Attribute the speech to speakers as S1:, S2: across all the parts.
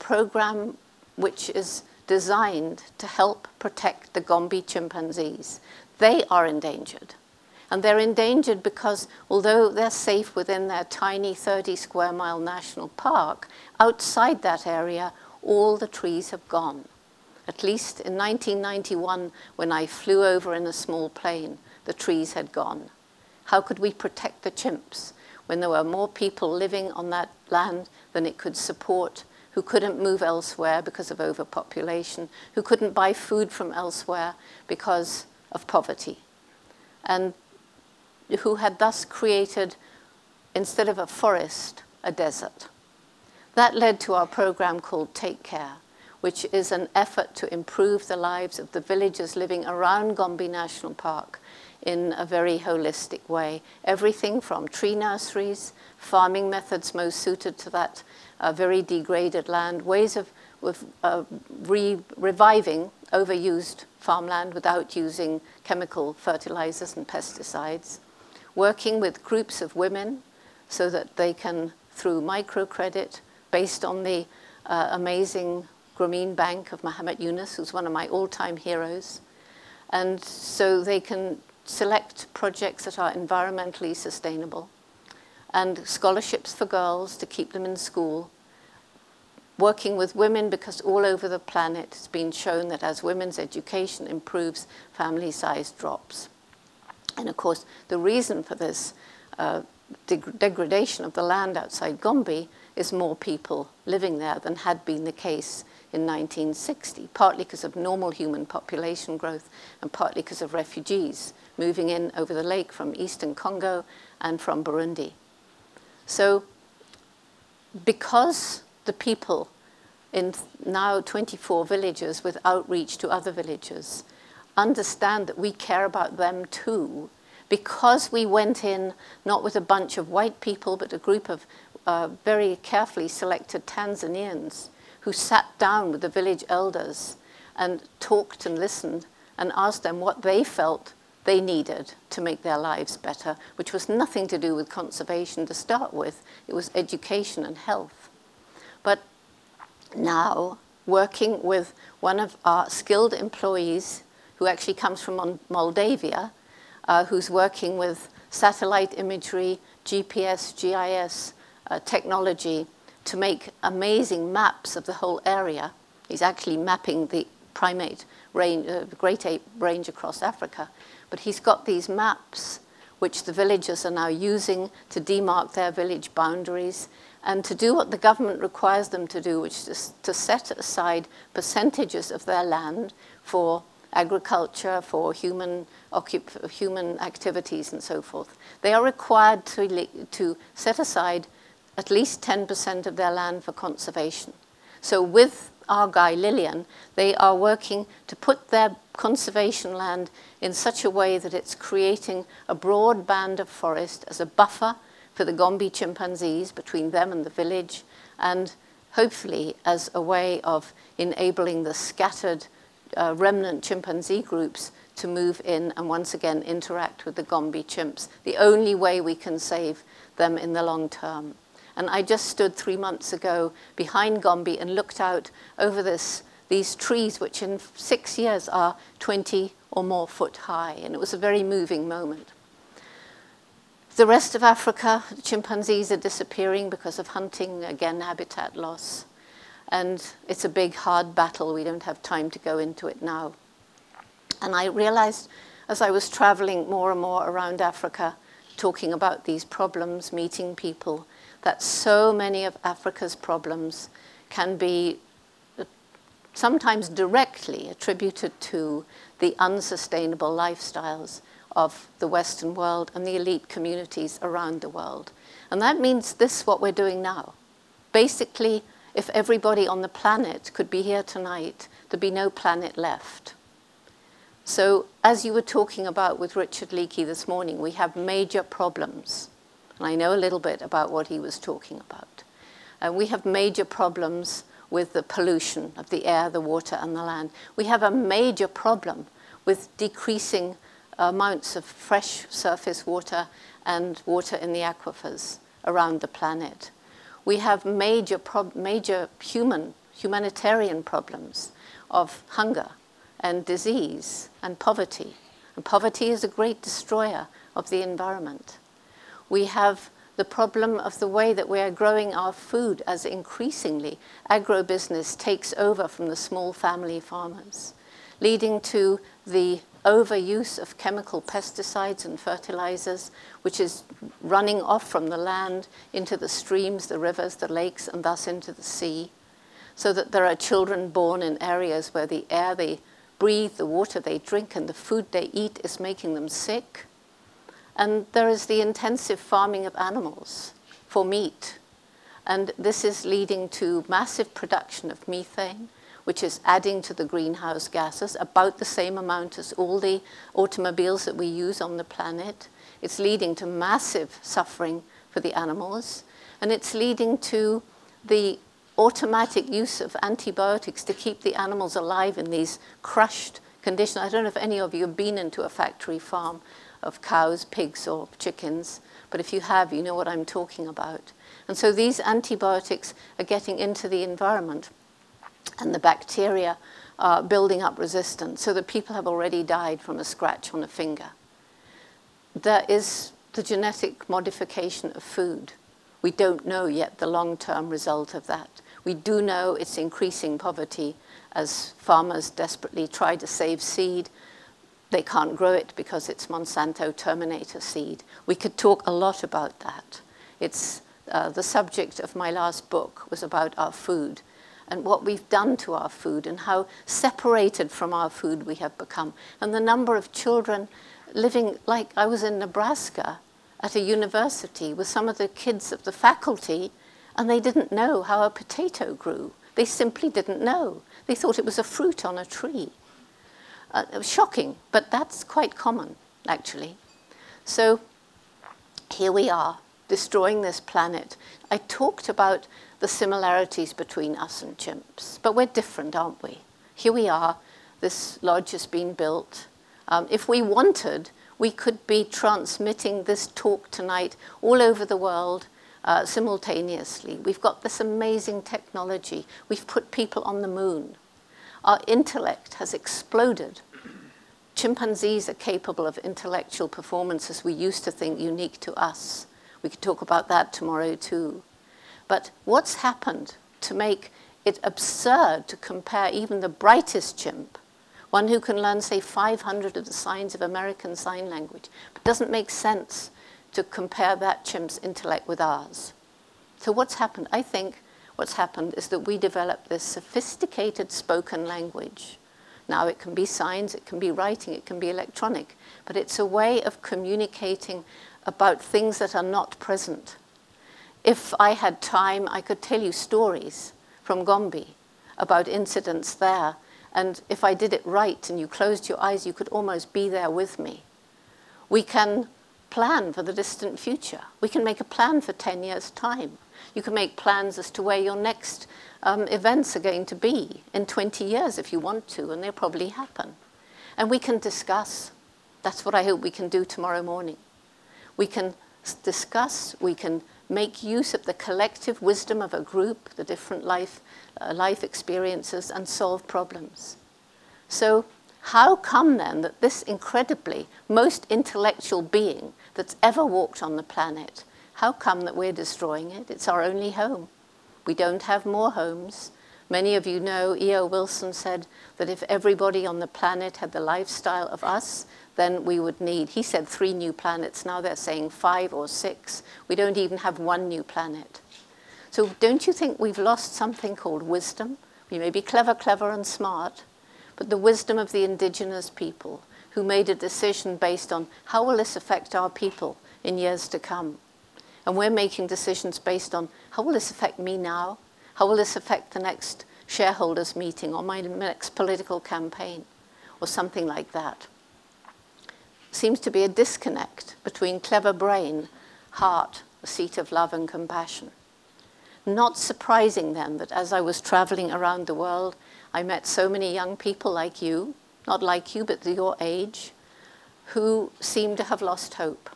S1: program which is designed to help protect the Gombe chimpanzees. They are endangered. And they're endangered because although they're safe within their tiny 30 square mile national park, outside that area, all the trees have gone. At least in 1991, when I flew over in a small plane, the trees had gone. How could we protect the chimps when there were more people living on that land than it could support, who couldn't move elsewhere because of overpopulation, who couldn't buy food from elsewhere because of poverty? And who had thus created, instead of a forest, a desert. That led to our program called TACARE, which is an effort to improve the lives of the villagers living around Gombe National Park in a very holistic way. Everything from tree nurseries, farming methods most suited to that uh, very degraded land, ways of, uh, re reviving overused farmland without using chemical fertilizers and pesticides, working with groups of women so that they can, through microcredit, based on the uh, amazing Grameen Bank of Muhammad Yunus, who's one of my all-time heroes. And so they can select projects that are environmentally sustainable and scholarships for girls to keep them in school. Working with women because all over the planet it's been shown that as women's education improves, family size drops. And of course, the reason for this uh, deg degradation of the land outside Gombe is more people living there than had been the case in 1960, partly because of normal human population growth and partly because of refugees moving in over the lake from eastern Congo and from Burundi. So because the people in now 24 villages with outreach to other villages understand that we care about them too, because we went in not with a bunch of white people, but a group of uh, very carefully selected Tanzanians who sat down with the village elders and talked and listened and asked them what they felt they needed to make their lives better, which was nothing to do with conservation to start with. It was education and health. But now, working with one of our skilled employees who actually comes from Moldavia, uh, who's working with satellite imagery, GPS, GIS uh, technology to make amazing maps of the whole area. He's actually mapping the primate range, uh, great ape range across Africa. But he's got these maps which the villagers are now using to demark their village boundaries and to do what the government requires them to do, which is to set aside percentages of their land for agriculture, for human, human activities and so forth. They are required to, to set aside at least 10% of their land for conservation. So with our guy Lilian, they are working to put their conservation land in such a way that it's creating a broad band of forest as a buffer for the Gombe chimpanzees between them and the village, and hopefully as a way of enabling the scattered uh, remnant chimpanzee groups to move in and once again interact with the Gombe chimps, the only way we can save them in the long term. And I just stood three months ago behind Gombe and looked out over this, these trees, which in six years are 20 or more foot high. And it was a very moving moment. The rest of Africa, chimpanzees are disappearing because of hunting, again, habitat loss. And it's a big, hard battle. We don't have time to go into it now. And I realized as I was traveling more and more around Africa, talking about these problems, meeting people, that so many of Africa's problems can be uh, sometimes directly attributed to the unsustainable lifestyles of the Western world and the elite communities around the world. And that means this, what we're doing now. Basically, if everybody on the planet could be here tonight, there'd be no planet left. So, as you were talking about with Richard Leakey this morning, we have major problems. And I know a little bit about what he was talking about. Uh, we have major problems with the pollution of the air, the water, and the land. We have a major problem with decreasing amounts of fresh surface water and water in the aquifers around the planet. We have major, major human, humanitarian problems of hunger and disease and poverty. And poverty is a great destroyer of the environment. We have the problem of the way that we are growing our food as increasingly agrobusiness takes over from the small family farmers, leading to the overuse of chemical pesticides and fertilizers, which is running off from the land into the streams, the rivers, the lakes, and thus into the sea, so that there are children born in areas where the air they breathe, the water they drink, and the food they eat is making them sick. And there is the intensive farming of animals for meat. And this is leading to massive production of methane, which is adding to the greenhouse gases about the same amount as all the automobiles that we use on the planet. It's leading to massive suffering for the animals. And it's leading to the automatic use of antibiotics to keep the animals alive in these crushed conditions. I don't know if any of you have been into a factory farm of cows, pigs, or chickens. But if you have, you know what I'm talking about. And so these antibiotics are getting into the environment, and the bacteria are building up resistance, so that people have already died from a scratch on a finger. There is the genetic modification of food. We don't know yet the long term result of that. We do know it's increasing poverty as farmers desperately try to save seed they can't grow it because it's Monsanto Terminator seed. We could talk a lot about that. It's uh, the subject of my last book was about our food and what we've done to our food and how separated from our food we have become. And the number of children living like I was in Nebraska at a university with some of the kids of the faculty and they didn't know how a potato grew. They simply didn't know. They thought it was a fruit on a tree. Uh, shocking, but that's quite common, actually. So here we are, destroying this planet. I talked about the similarities between us and chimps, but we're different, aren't we? Here we are, this lodge has been built. Um, if we wanted, we could be transmitting this talk tonight all over the world uh, simultaneously. We've got this amazing technology. We've put people on the moon. Our intellect has exploded. Chimpanzees are capable of intellectual performances we used to think unique to us. We could talk about that tomorrow too. But what's happened to make it absurd to compare even the brightest chimp, one who can learn, say, 500 of the signs of American Sign Language, but doesn't make sense to compare that chimp's intellect with ours. So what's happened? I think what's happened is that we developed this sophisticated spoken language. Now, it can be signs, it can be writing, it can be electronic, but it's a way of communicating about things that are not present. If I had time, I could tell you stories from Gombe about incidents there. And if I did it right and you closed your eyes, you could almost be there with me. We can plan for the distant future. We can make a plan for 10 years' time. You can make plans as to where your next um, events are going to be in 20 years if you want to, and they'll probably happen. And we can discuss. That's what I hope we can do tomorrow morning. We can discuss, we can make use of the collective wisdom of a group, the different life, uh, life experiences, and solve problems. So, how come then that this incredibly most intellectual being that's ever walked on the planet how come that we're destroying it? It's our only home. We don't have more homes. Many of you know E.O. Wilson said that if everybody on the planet had the lifestyle of us, then we would need, he said three new planets. Now they're saying five or six. We don't even have one new planet. So don't you think we've lost something called wisdom? We may be clever, clever, and smart, but the wisdom of the indigenous people who made a decision based on how will this affect our people in years to come? And we're making decisions based on how will this affect me now? How will this affect the next shareholders meeting or my next political campaign or something like that? Seems to be a disconnect between clever brain, heart, the seat of love and compassion. Not surprising then that as I was traveling around the world, I met so many young people like you, not like you, but your age, who seemed to have lost hope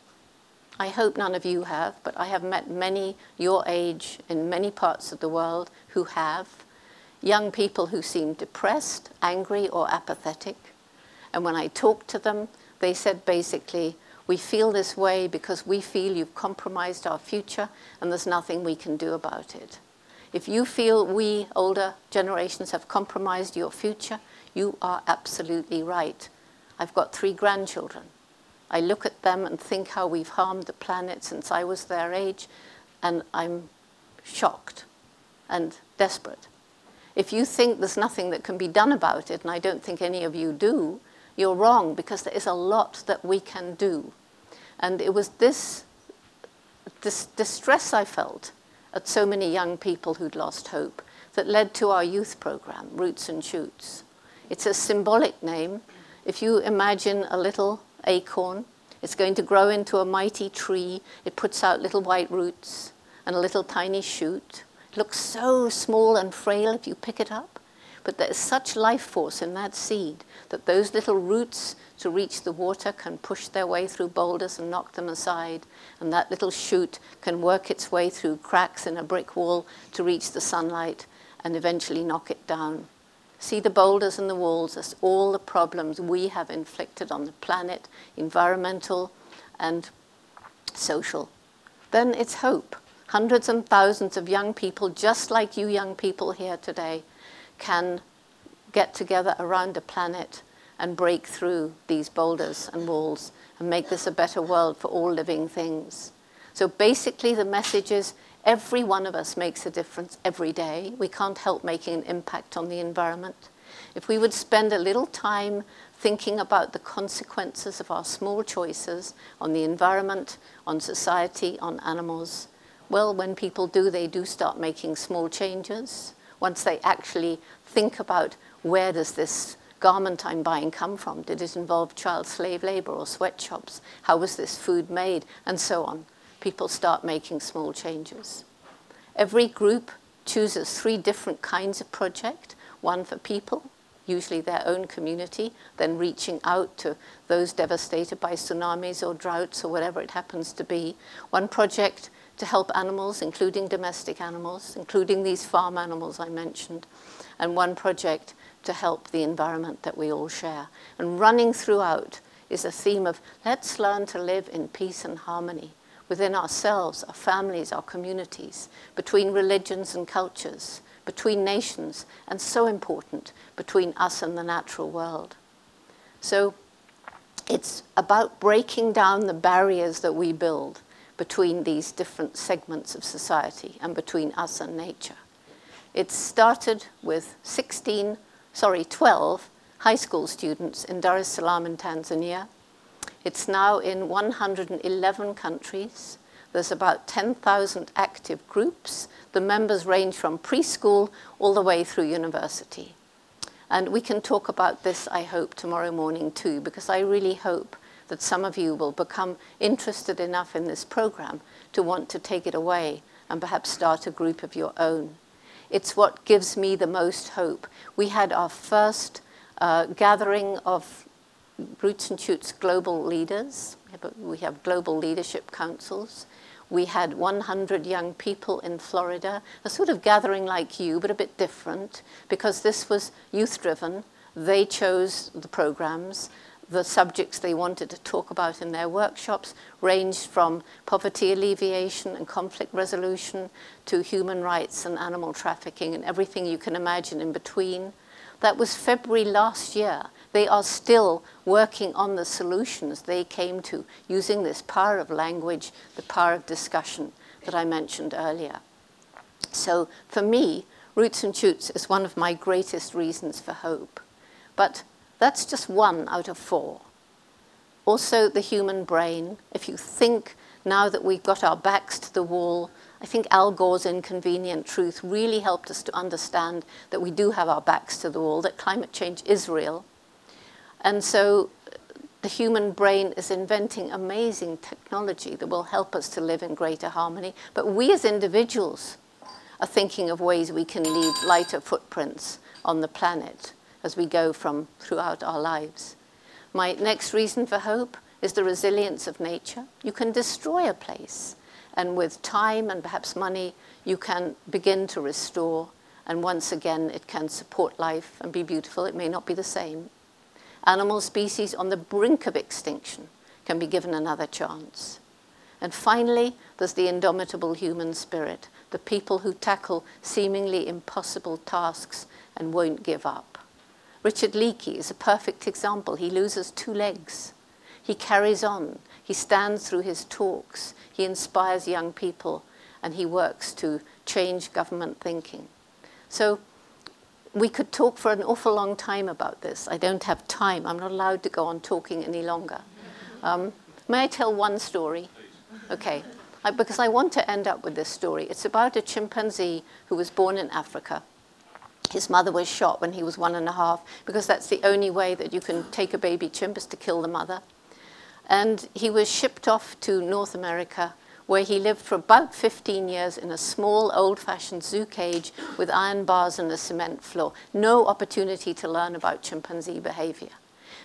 S1: I hope none of you have, but I have met many your age in many parts of the world who have. young people who seem depressed, angry, or apathetic. And when I talked to them, they said basically, we feel this way because we feel you've compromised our future and there's nothing we can do about it. If you feel we, older generations, have compromised your future, you are absolutely right. I've got three grandchildren. I look at them and think how we've harmed the planet since I was their age, and I'm shocked and desperate. If you think there's nothing that can be done about it, and I don't think any of you do, you're wrong because there is a lot that we can do. And it was this, this distress I felt at so many young people who'd lost hope that led to our youth program, Roots and Shoots. It's a symbolic name. If you imagine a little acorn, it's going to grow into a mighty tree. It puts out little white roots and a little tiny shoot. It looks so small and frail if you pick it up. But there is such life force in that seed that those little roots to reach the water can push their way through boulders and knock them aside. And that little shoot can work its way through cracks in a brick wall to reach the sunlight and eventually knock it down. See the boulders and the walls as all the problems we have inflicted on the planet, environmental and social. Then it's hope. Hundreds and thousands of young people, just like you young people here today, can get together around the planet and break through these boulders and walls and make this a better world for all living things. So basically, the message is every one of us makes a difference every day. We can't help making an impact on the environment. If we would spend a little time thinking about the consequences of our small choices on the environment, on society, on animals, well, when people do, they do start making small changes once they actually think about where does this garment I'm buying come from? Did it involve child slave labor or sweatshops? How was this food made? And so on. People start making small changes. Every group chooses three different kinds of project, one for people, usually their own community, then reaching out to those devastated by tsunamis or droughts or whatever it happens to be. One project to help animals, including domestic animals, including these farm animals I mentioned, and one project to help the environment that we all share. And running throughout is a theme of let's learn to live in peace and harmony within ourselves, our families, our communities, between religions and cultures, between nations, and so important, between us and the natural world. So it's about breaking down the barriers that we build between these different segments of society and between us and nature. It started with 16, sorry, 12 high school students in Dar es Salaam in Tanzania. It's now in 111 countries. There's about 10,000 active groups. The members range from preschool all the way through university. And we can talk about this, I hope, tomorrow morning too, because I really hope that some of you will become interested enough in this program to want to take it away and perhaps start a group of your own. It's what gives me the most hope. We had our first uh, gathering of Roots and Shoots global leaders. We have global leadership councils. We had 100 young people in Florida, a sort of gathering like you, but a bit different, because this was youth driven. They chose the programs the subjects they wanted to talk about in their workshops ranged from poverty alleviation and conflict resolution to human rights and animal trafficking and everything you can imagine in between. That was February last year. They are still working on the solutions they came to using this power of language, the power of discussion that I mentioned earlier. So for me, Roots and Shoots is one of my greatest reasons for hope. But that's just one out of four. Also, the human brain. If you think now that we've got our backs to the wall, I think Al Gore's Inconvenient Truth really helped us to understand that we do have our backs to the wall, that climate change is real. And so uh, the human brain is inventing amazing technology that will help us to live in greater harmony. But we as individuals are thinking of ways we can leave lighter footprints on the planet as we go from throughout our lives. My next reason for hope is the resilience of nature. You can destroy a place, and with time and perhaps money, you can begin to restore and once again it can support life and be beautiful. It may not be the same. Animal species on the brink of extinction can be given another chance. And finally, there's the indomitable human spirit, the people who tackle seemingly impossible tasks and won't give up. Richard Leakey is a perfect example. He loses two legs. He carries on. He stands through his talks. He inspires young people and he works to change government thinking. So we could talk for an awful long time about this. I don't have time. I'm not allowed to go on talking any longer. Um, may I tell one story? Okay. I, because I want to end up with this story. It's about a chimpanzee who was born in Africa. His mother was shot when he was one and a half because that's the only way that you can take a baby chimp is to kill the mother. And he was shipped off to North America where he lived for about 15 years in a small, old fashioned zoo cage with iron bars and a cement floor. No opportunity to learn about chimpanzee behavior.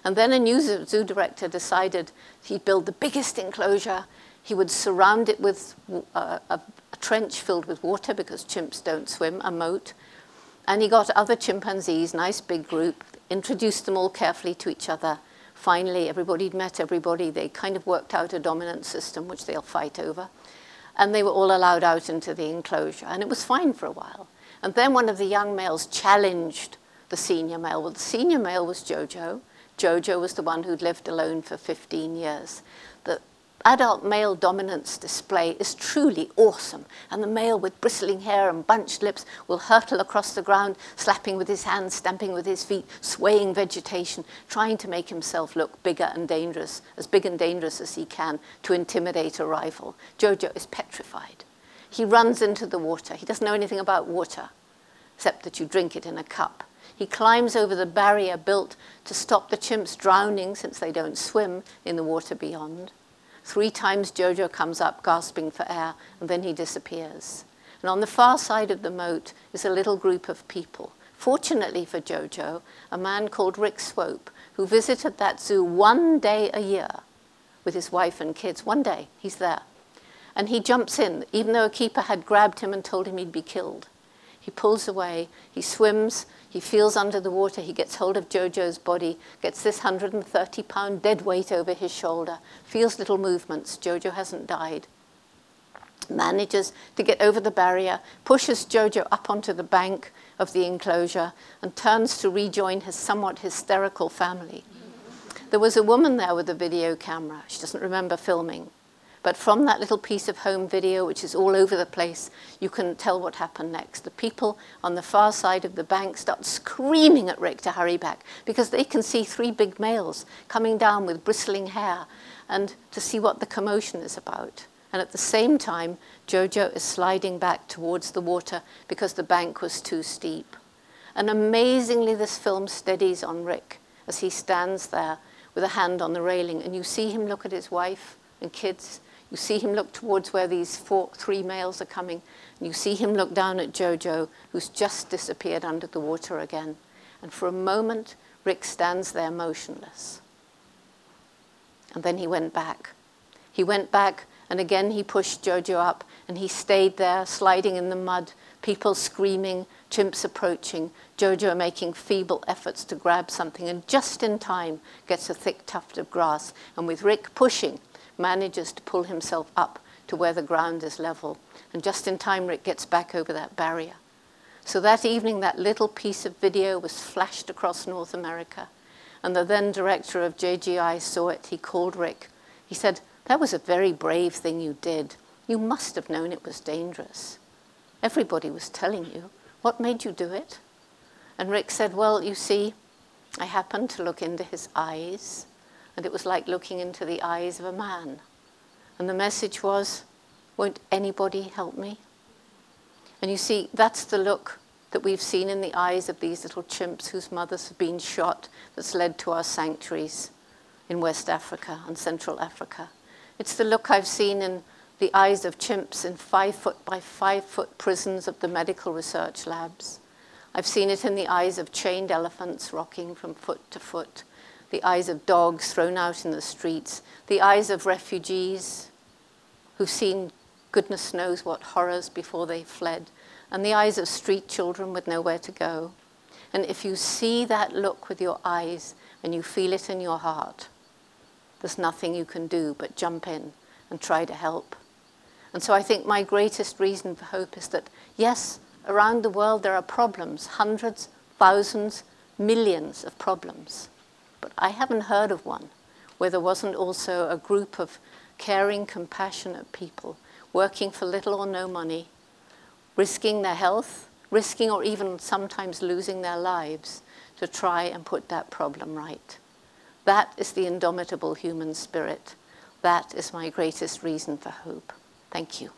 S1: And then a new zoo director decided he'd build the biggest enclosure. He would surround it with uh, a, a trench filled with water because chimps don't swim, a moat. And he got other chimpanzees, nice big group, introduced them all carefully to each other finally everybody'd met everybody. They kind of worked out a dominant system, which they'll fight over. And they were all allowed out into the enclosure. And it was fine for a while. And then one of the young males challenged the senior male. Well, the senior male was Jojo. Jojo was the one who'd lived alone for 15 years. The adult male dominance display is truly awesome, and the male with bristling hair and bunched lips will hurtle across the ground, slapping with his hands, stamping with his feet, swaying vegetation, trying to make himself look bigger and dangerous, as big and dangerous as he can, to intimidate a rival. Jojo is petrified. He runs into the water. He doesn't know anything about water, except that you drink it in a cup. He climbs over the barrier built to stop the chimps drowning, since they don't swim in the water beyond. Three times Jojo comes up gasping for air, and then he disappears. And on the far side of the moat is a little group of people. Fortunately for Jojo, a man called Rick Swope, who visited that zoo one day a year with his wife and kids. One day, he's there. And he jumps in, even though a keeper had grabbed him and told him he'd be killed. He pulls away, he swims he feels under the water. He gets hold of Jojo's body, gets this 130 pound dead weight over his shoulder, feels little movements. Jojo hasn't died. Manages to get over the barrier, pushes Jojo up onto the bank of the enclosure, and turns to rejoin his somewhat hysterical family. There was a woman there with a video camera. She doesn't remember filming. But from that little piece of home video, which is all over the place, you can tell what happened next. The people on the far side of the bank start screaming at Rick to hurry back because they can see three big males coming down with bristling hair and to see what the commotion is about. And at the same time, Jojo is sliding back towards the water because the bank was too steep. And amazingly, this film steadies on Rick as he stands there with a hand on the railing, and you see him look at his wife and kids you see him look towards where these four, three males are coming. And you see him look down at Jojo, who's just disappeared under the water again. And for a moment, Rick stands there motionless. And then he went back. He went back, and again he pushed Jojo up, and he stayed there, sliding in the mud, people screaming, chimps approaching, Jojo making feeble efforts to grab something, and just in time gets a thick tuft of grass. And with Rick pushing, manages to pull himself up to where the ground is level. And just in time, Rick gets back over that barrier. So that evening, that little piece of video was flashed across North America. And the then director of JGI saw it. He called Rick. He said, That was a very brave thing you did. You must have known it was dangerous. Everybody was telling you. What made you do it? And Rick said, Well, you see, I happened to look into his eyes and it was like looking into the eyes of a man. And the message was, Won't anybody help me? And you see, that's the look that we've seen in the eyes of these little chimps whose mothers have been shot that's led to our sanctuaries in West Africa and Central Africa. It's the look I've seen in the eyes of chimps in five foot by five foot prisons of the medical research labs. I've seen it in the eyes of chained elephants rocking from foot to foot the eyes of dogs thrown out in the streets, the eyes of refugees who've seen goodness knows what horrors before they fled, and the eyes of street children with nowhere to go. And if you see that look with your eyes and you feel it in your heart, there's nothing you can do but jump in and try to help. And so I think my greatest reason for hope is that, yes, around the world there are problems, hundreds, thousands, millions of problems. But I haven't heard of one where there wasn't also a group of caring, compassionate people working for little or no money, risking their health, risking or even sometimes losing their lives to try and put that problem right. That is the indomitable human spirit. That is my greatest reason for hope. Thank you.